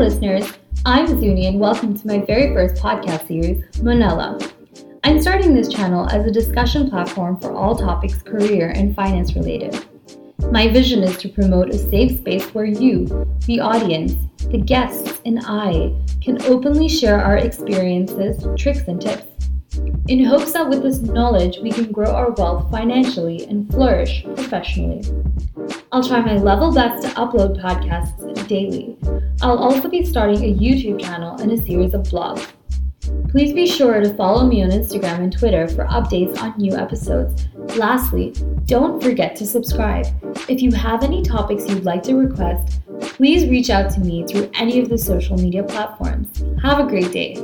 listeners. I'm Zuni and welcome to my very first podcast series, Monella. I'm starting this channel as a discussion platform for all topics career and finance related. My vision is to promote a safe space where you, the audience, the guests, and I can openly share our experiences, tricks, and tips in hopes that with this knowledge we can grow our wealth financially and flourish professionally. I'll try my level best to upload podcasts daily. I'll also be starting a YouTube channel and a series of blogs. Please be sure to follow me on Instagram and Twitter for updates on new episodes. Lastly, don't forget to subscribe. If you have any topics you'd like to request, please reach out to me through any of the social media platforms. Have a great day.